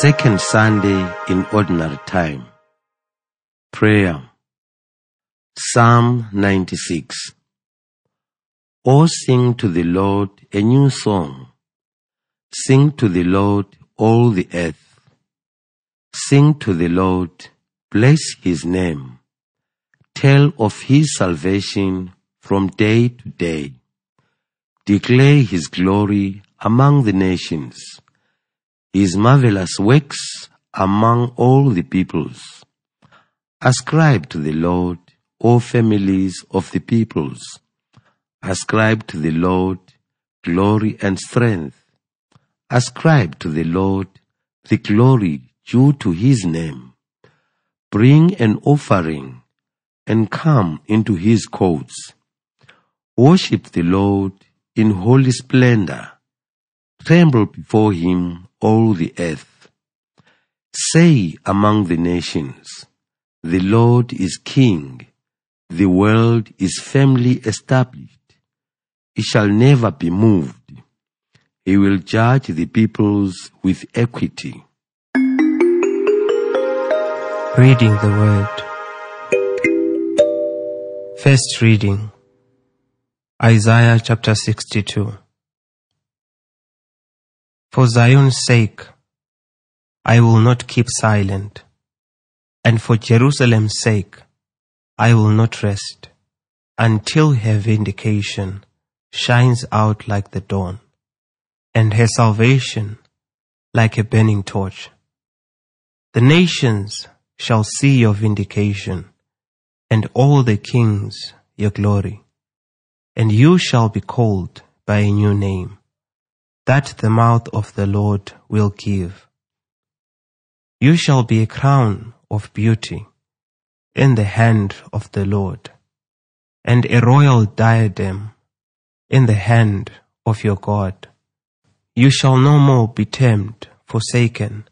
Second Sunday in Ordinary Time. Prayer. Psalm 96. O sing to the Lord a new song. Sing to the Lord all the earth. Sing to the Lord, bless his name. Tell of his salvation from day to day. Declare his glory among the nations, his marvelous works among all the peoples. Ascribe to the Lord, O families of the peoples. Ascribe to the Lord glory and strength. Ascribe to the Lord the glory due to his name. Bring an offering and come into his courts. Worship the Lord in holy splendor. Tremble before him, all the earth. Say among the nations, the Lord is king. The world is firmly established. It shall never be moved. He will judge the peoples with equity. Reading the Word. First reading Isaiah chapter 62. For Zion's sake, I will not keep silent, and for Jerusalem's sake, I will not rest until her vindication shines out like the dawn, and her salvation like a burning torch. The nations shall see your vindication, and all the kings your glory, and you shall be called by a new name that the mouth of the Lord will give. You shall be a crown of beauty in the hand of the Lord, and a royal diadem in the hand of your God. You shall no more be termed forsaken,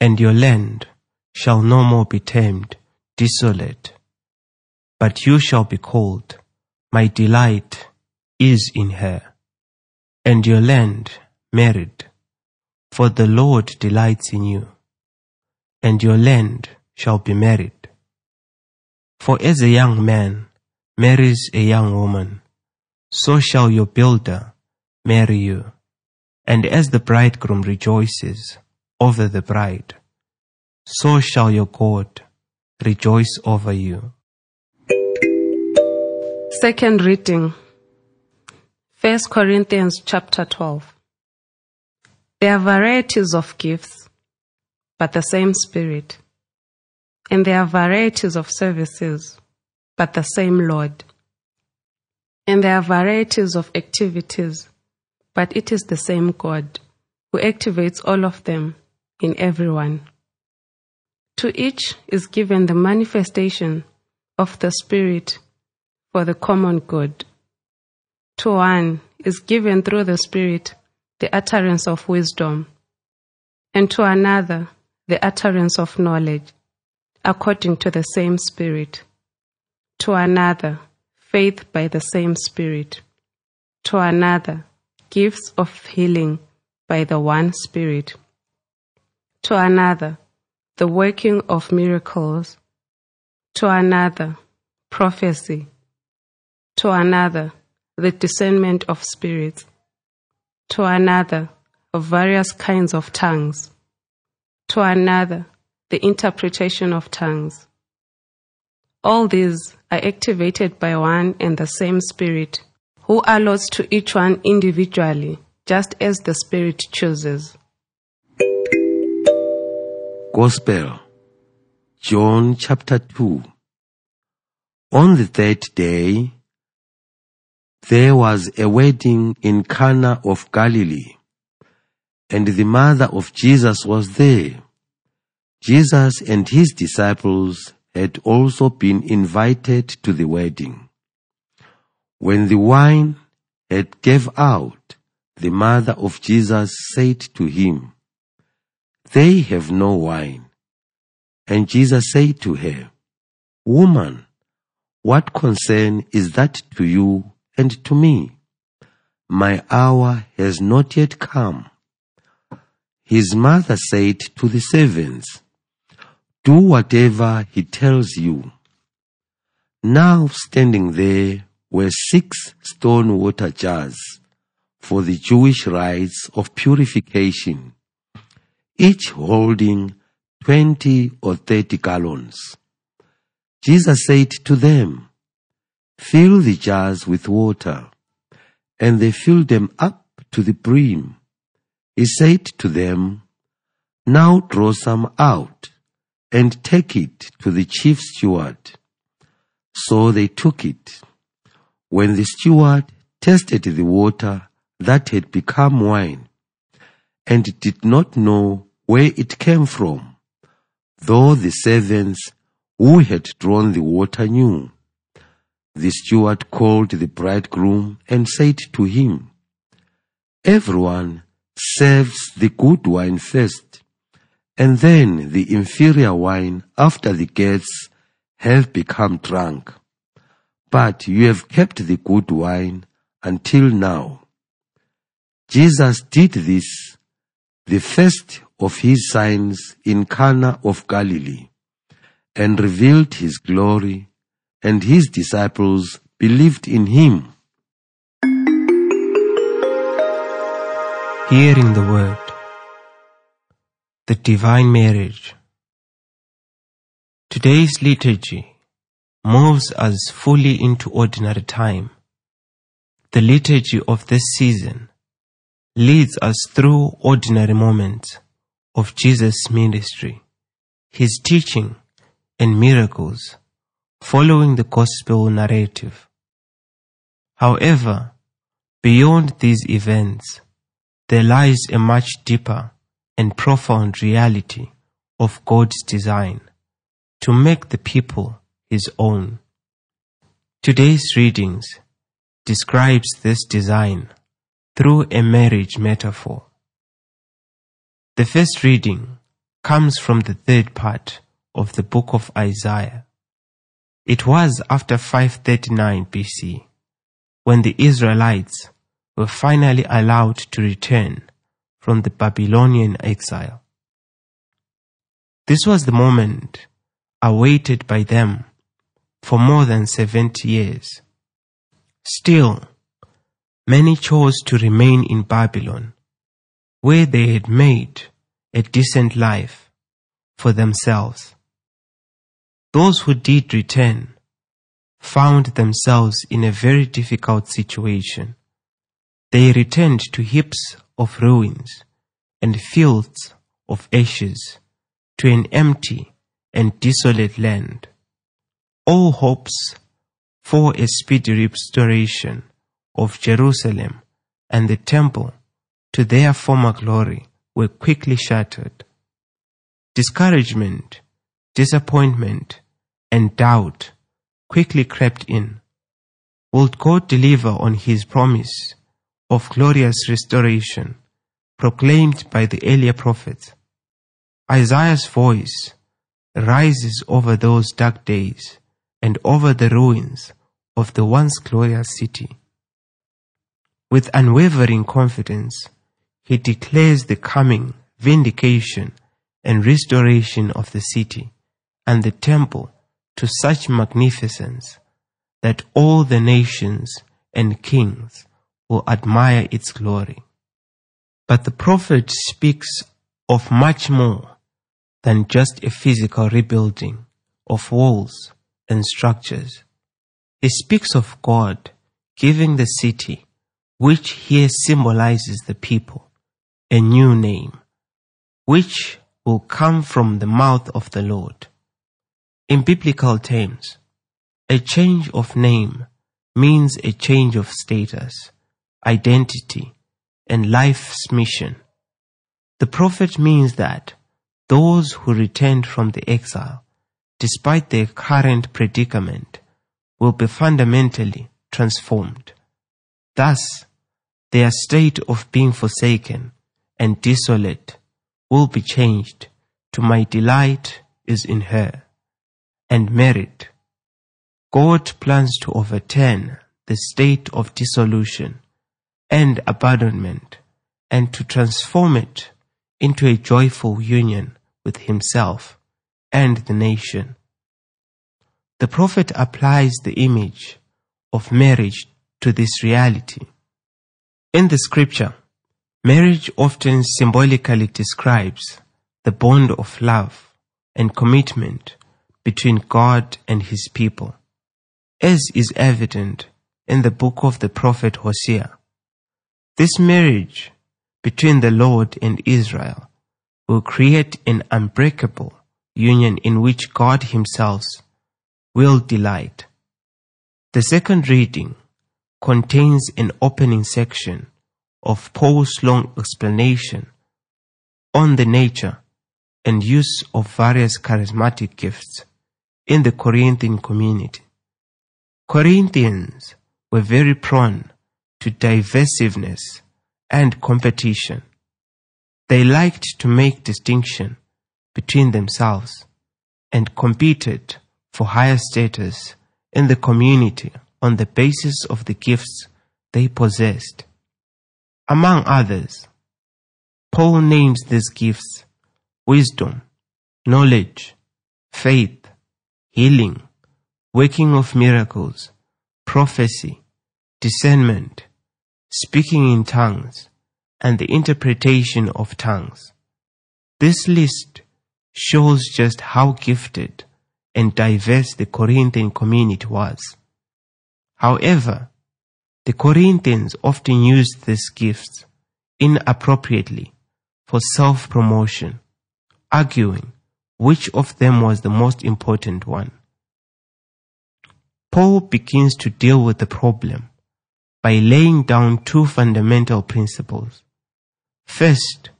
and your land shall no more be termed desolate. But you shall be called, My delight is in her and your land married, for the Lord delights in you, and your land shall be married. For as a young man marries a young woman, so shall your builder marry you, and as the bridegroom rejoices over the bride, so shall your God rejoice over you. Second reading 1 Corinthians chapter 12. There are varieties of gifts, but the same Spirit. And there are varieties of services, but the same Lord. And there are varieties of activities, but it is the same God who activates all of them in everyone. To each is given the manifestation of the Spirit for the common good. To one is given through the Spirit the utterance of wisdom, and to another the utterance of knowledge, according to the same Spirit. To another, faith by the same Spirit. To another, gifts of healing by the one Spirit. To another, the working of miracles. To another, prophecy. To another, the discernment of spirits, to another, of various kinds of tongues, to another, the interpretation of tongues. All these are activated by one and the same Spirit, who allots to each one individually, just as the Spirit chooses. Gospel, John chapter 2. On the third day, there was a wedding in Cana of Galilee, and the mother of Jesus was there. Jesus and his disciples had also been invited to the wedding. When the wine had gave out, the mother of Jesus said to him, They have no wine. And Jesus said to her, Woman, what concern is that to you and to me, My hour has not yet come. his mother said to the servants, Do whatever he tells you. Now standing there were six stone water jars for the Jewish rites of purification, each holding twenty or thirty gallons. Jesus said to them, Fill the jars with water. And they filled them up to the brim. He said to them, Now draw some out and take it to the chief steward. So they took it. When the steward tasted the water that had become wine, and did not know where it came from, though the servants who had drawn the water knew. The steward called the bridegroom and said to him, Everyone serves the good wine first, and then the inferior wine after the guests have become drunk. But you have kept the good wine until now. Jesus did this, the first of his signs in Cana of Galilee, and revealed his glory, and his disciples believed in him. Hearing the Word. The Divine Marriage. Today's liturgy moves us fully into ordinary time. The liturgy of this season leads us through ordinary moments of Jesus' ministry, his teaching and miracles following the gospel narrative. However, beyond these events, there lies a much deeper and profound reality of God's design to make the people his own. Today's readings describes this design through a marriage metaphor. The first reading comes from the third part of the book of Isaiah. It was after 539 BC when the Israelites were finally allowed to return from the Babylonian exile. This was the moment awaited by them for more than 70 years. Still, many chose to remain in Babylon, where they had made a decent life for themselves. Those who did return found themselves in a very difficult situation. They returned to heaps of ruins and fields of ashes to an empty and desolate land. All hopes for a speedy restoration of Jerusalem and the temple to their former glory were quickly shattered. Discouragement, disappointment, and doubt quickly crept in. Would God deliver on his promise of glorious restoration proclaimed by the earlier prophets? Isaiah's voice rises over those dark days and over the ruins of the once glorious city. With unwavering confidence, he declares the coming vindication and restoration of the city and the temple to such magnificence that all the nations and kings will admire its glory. But the prophet speaks of much more than just a physical rebuilding of walls and structures. He speaks of God giving the city, which here symbolizes the people, a new name, which will come from the mouth of the Lord. In biblical terms, a change of name means a change of status, identity, and life's mission. The prophet means that those who returned from the exile, despite their current predicament, will be fundamentally transformed. Thus, their state of being forsaken and desolate will be changed to my delight is in her and merit. God plans to overturn the state of dissolution and abandonment and to transform it into a joyful union with himself and the nation. The prophet applies the image of marriage to this reality. In the scripture, marriage often symbolically describes the bond of love and commitment between God and his people, as is evident in the book of the prophet Hosea. This marriage between the Lord and Israel will create an unbreakable union in which God himself will delight. The second reading contains an opening section of Paul's long explanation on the nature and use of various charismatic gifts in the Corinthian community. Corinthians were very prone to divisiveness and competition. They liked to make distinction between themselves and competed for higher status in the community on the basis of the gifts they possessed. Among others, Paul names these gifts wisdom, knowledge, faith, healing, working of miracles, prophecy, discernment, speaking in tongues, and the interpretation of tongues. This list shows just how gifted and diverse the Corinthian community was. However, the Corinthians often used these gifts inappropriately for self-promotion, arguing which of them was the most important one. Paul begins to deal with the problem by laying down two fundamental principles. First,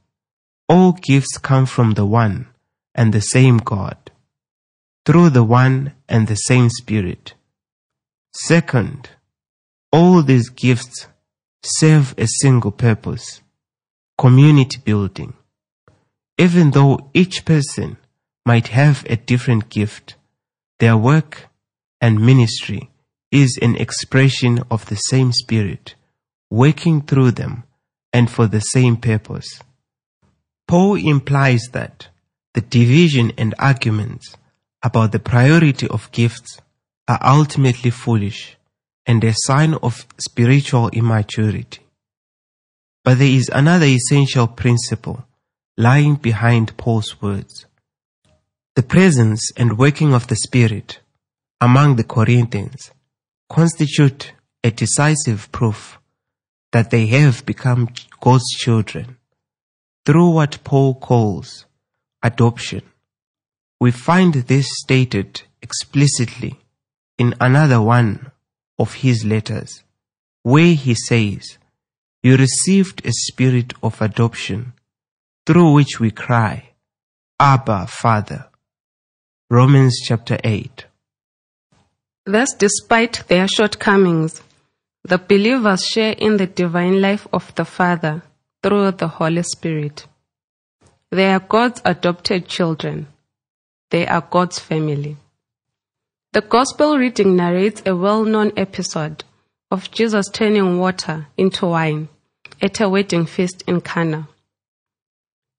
all gifts come from the one and the same God, through the one and the same Spirit. Second, all these gifts serve a single purpose, community building. Even though each person might have a different gift, their work and ministry is an expression of the same Spirit, working through them and for the same purpose. Paul implies that the division and arguments about the priority of gifts are ultimately foolish and a sign of spiritual immaturity. But there is another essential principle lying behind Paul's words. The presence and working of the Spirit among the Corinthians constitute a decisive proof that they have become God's children through what Paul calls adoption. We find this stated explicitly in another one of his letters, where he says, You received a spirit of adoption, through which we cry, Abba, Father. Romans chapter 8. Thus, despite their shortcomings, the believers share in the divine life of the Father through the Holy Spirit. They are God's adopted children. They are God's family. The Gospel reading narrates a well known episode of Jesus turning water into wine at a wedding feast in Cana.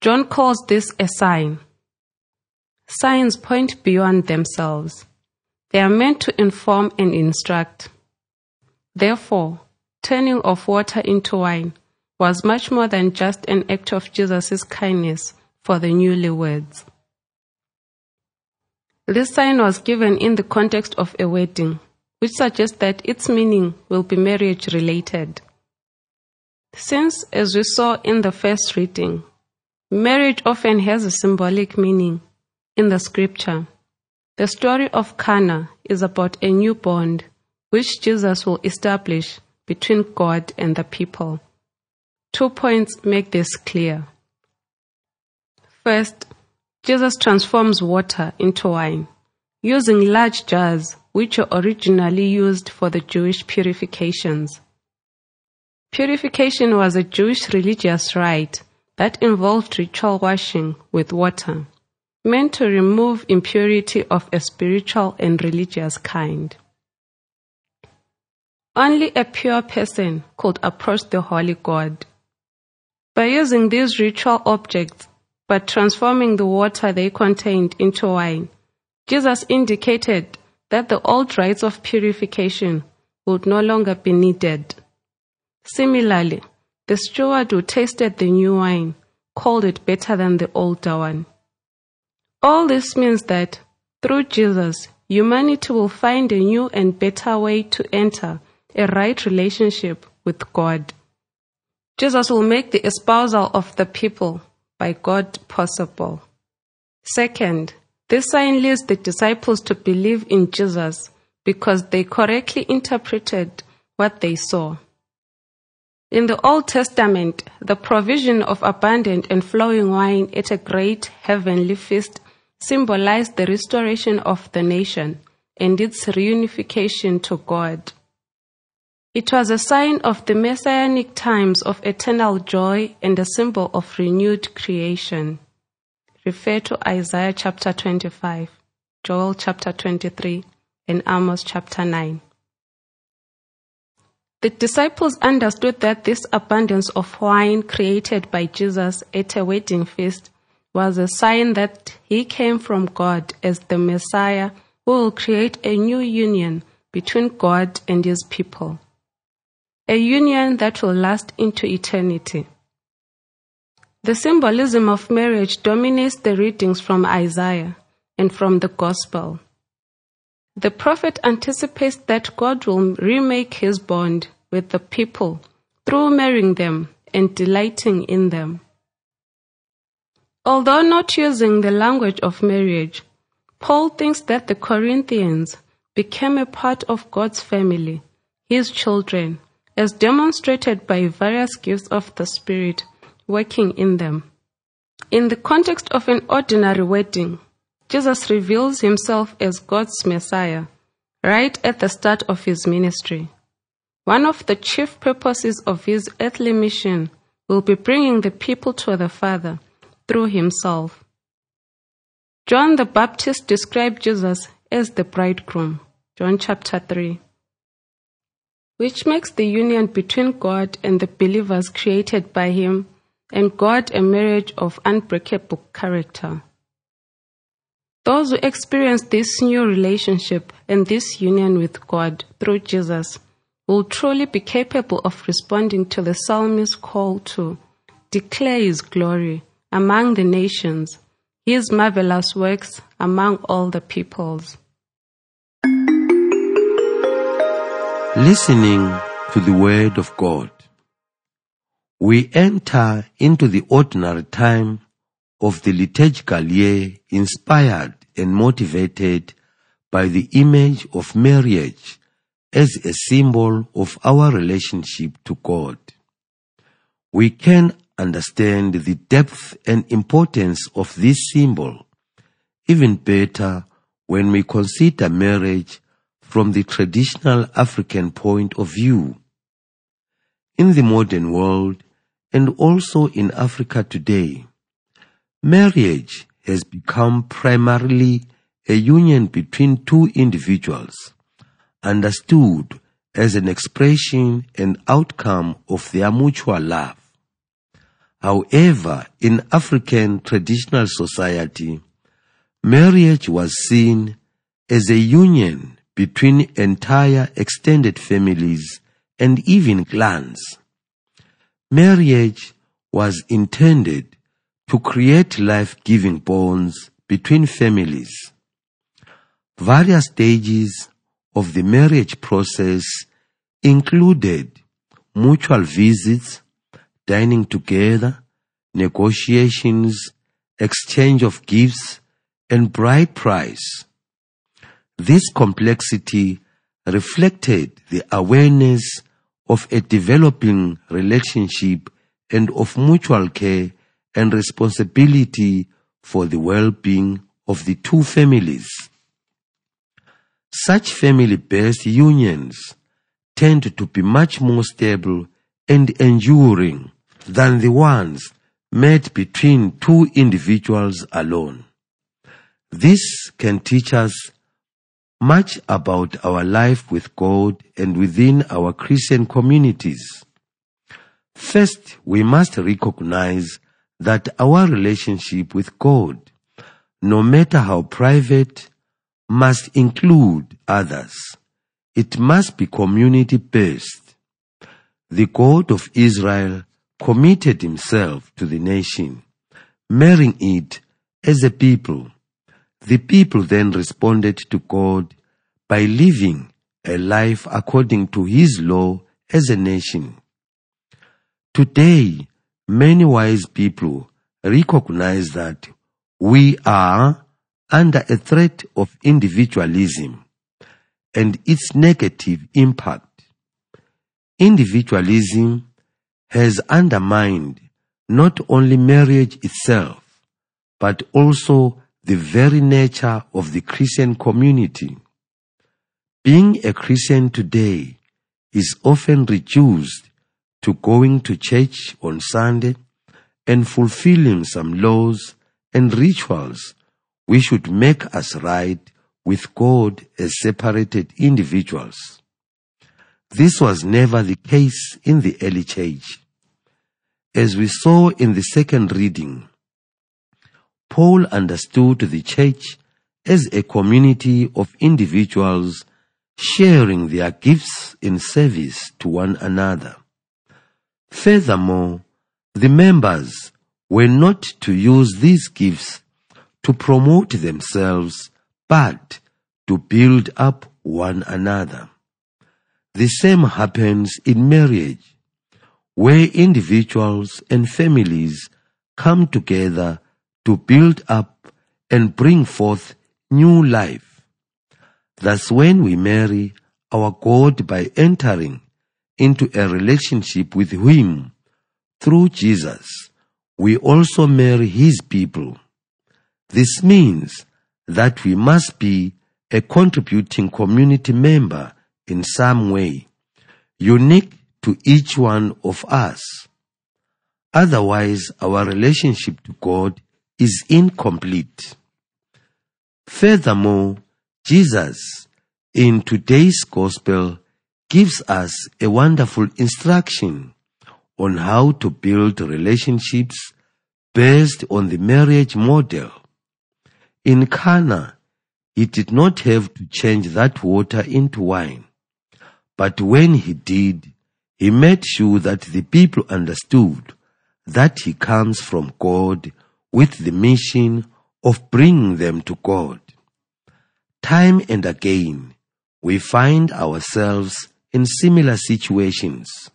John calls this a sign. Signs point beyond themselves. They are meant to inform and instruct. Therefore, turning of water into wine was much more than just an act of Jesus' kindness for the newlyweds. This sign was given in the context of a wedding, which suggests that its meaning will be marriage related. Since, as we saw in the first reading, marriage often has a symbolic meaning in the scripture, the story of Cana is about a new bond which Jesus will establish between God and the people. Two points make this clear. First, Jesus transforms water into wine using large jars which were originally used for the Jewish purifications. Purification was a Jewish religious rite that involved ritual washing with water meant to remove impurity of a spiritual and religious kind. Only a pure person could approach the holy God. By using these ritual objects, but transforming the water they contained into wine, Jesus indicated that the old rites of purification would no longer be needed. Similarly, the steward who tasted the new wine called it better than the older one. All this means that through Jesus, humanity will find a new and better way to enter a right relationship with God. Jesus will make the espousal of the people by God possible. Second, this sign leads the disciples to believe in Jesus because they correctly interpreted what they saw. In the Old Testament, the provision of abundant and flowing wine at a great heavenly feast symbolized the restoration of the nation and its reunification to God. It was a sign of the messianic times of eternal joy and a symbol of renewed creation. Refer to Isaiah chapter 25, Joel chapter 23, and Amos chapter 9. The disciples understood that this abundance of wine created by Jesus at a wedding feast was a sign that he came from God as the Messiah who will create a new union between God and his people a union that will last into eternity. The symbolism of marriage dominates the readings from Isaiah and from the Gospel. The prophet anticipates that God will remake his bond with the people through marrying them and delighting in them. Although not using the language of marriage, Paul thinks that the Corinthians became a part of God's family, his children, as demonstrated by various gifts of the Spirit working in them. In the context of an ordinary wedding, Jesus reveals himself as God's Messiah right at the start of his ministry. One of the chief purposes of his earthly mission will be bringing the people to the Father through himself. John the Baptist described Jesus as the bridegroom. John chapter 3 which makes the union between God and the believers created by Him and God a marriage of unbreakable character. Those who experience this new relationship and this union with God through Jesus will truly be capable of responding to the psalmist's call to declare His glory among the nations, His marvelous works among all the peoples. Listening to the Word of God. We enter into the ordinary time of the liturgical year inspired and motivated by the image of marriage as a symbol of our relationship to God. We can understand the depth and importance of this symbol even better when we consider marriage from the traditional African point of view. In the modern world, and also in Africa today, marriage has become primarily a union between two individuals, understood as an expression and outcome of their mutual love. However, in African traditional society, marriage was seen as a union between entire extended families and even clans. Marriage was intended to create life-giving bonds between families. Various stages of the marriage process included mutual visits, dining together, negotiations, exchange of gifts, and bride price. This complexity reflected the awareness of a developing relationship and of mutual care and responsibility for the well-being of the two families. Such family-based unions tend to be much more stable and enduring than the ones made between two individuals alone. This can teach us much about our life with God and within our Christian communities. First, we must recognize that our relationship with God, no matter how private, must include others. It must be community based. The God of Israel committed himself to the nation, marrying it as a people. The people then responded to God by living a life according to his law as a nation. Today, many wise people recognize that we are under a threat of individualism and its negative impact. Individualism has undermined not only marriage itself, but also the very nature of the Christian community. Being a Christian today is often reduced to going to church on Sunday and fulfilling some laws and rituals which should make us right with God as separated individuals. This was never the case in the early church. As we saw in the second reading, Paul understood the church as a community of individuals sharing their gifts in service to one another. Furthermore, the members were not to use these gifts to promote themselves, but to build up one another. The same happens in marriage, where individuals and families come together to build up and bring forth new life. Thus, when we marry our God by entering into a relationship with Him through Jesus, we also marry His people. This means that we must be a contributing community member in some way, unique to each one of us. Otherwise, our relationship to God is incomplete. Furthermore, Jesus in today's gospel gives us a wonderful instruction on how to build relationships based on the marriage model. In Cana, he did not have to change that water into wine. But when he did, he made sure that the people understood that he comes from God with the mission of bringing them to God. Time and again, we find ourselves in similar situations.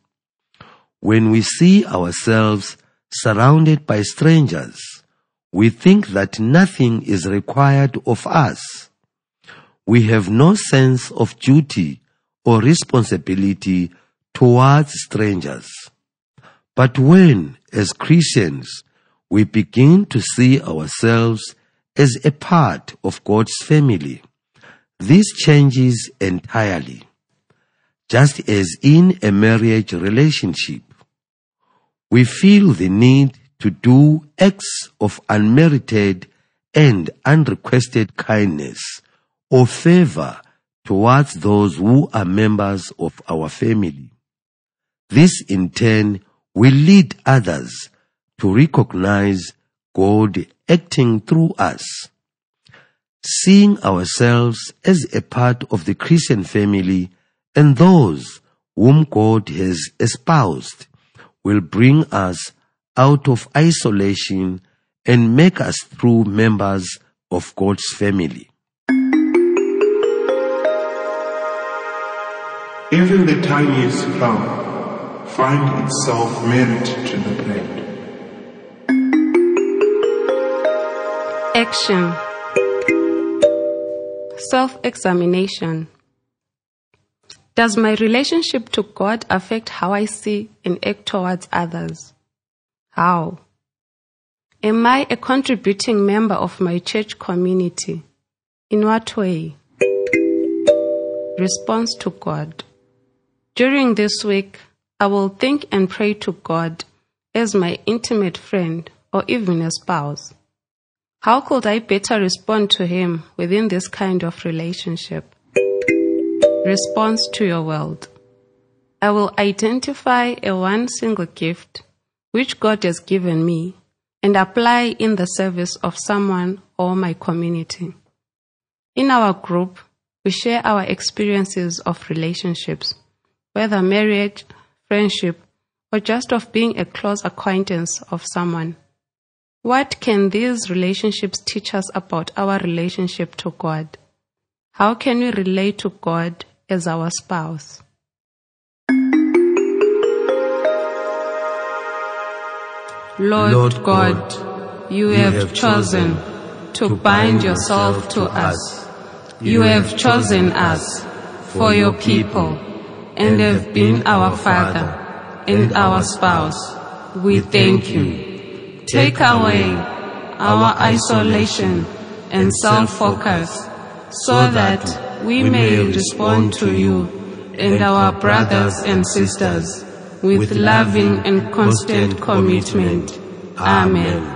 When we see ourselves surrounded by strangers, we think that nothing is required of us. We have no sense of duty or responsibility towards strangers. But when, as Christians, we begin to see ourselves as a part of God's family, this changes entirely. Just as in a marriage relationship, we feel the need to do acts of unmerited and unrequested kindness or favor towards those who are members of our family. This in turn will lead others to recognize God acting through us. Seeing ourselves as a part of the Christian family and those whom God has espoused will bring us out of isolation and make us true members of God's family. Even the tiniest flower find itself married to the bread. Action Self examination. Does my relationship to God affect how I see and act towards others? How? Am I a contributing member of my church community? In what way? Response to God. During this week, I will think and pray to God as my intimate friend or even a spouse. How could I better respond to Him within this kind of relationship? Response to your world. I will identify a one single gift which God has given me and apply in the service of someone or my community. In our group, we share our experiences of relationships, whether marriage, friendship, or just of being a close acquaintance of someone. What can these relationships teach us about our relationship to God? How can we relate to God as our spouse? Lord, Lord God, God, you, have, chosen to bind yourself to us. You have chosen us for your people and have been our Father and our spouse. We thank you. Take away our isolation and self-focus so that we may respond to you and our brothers and sisters with loving and constant commitment. Amen.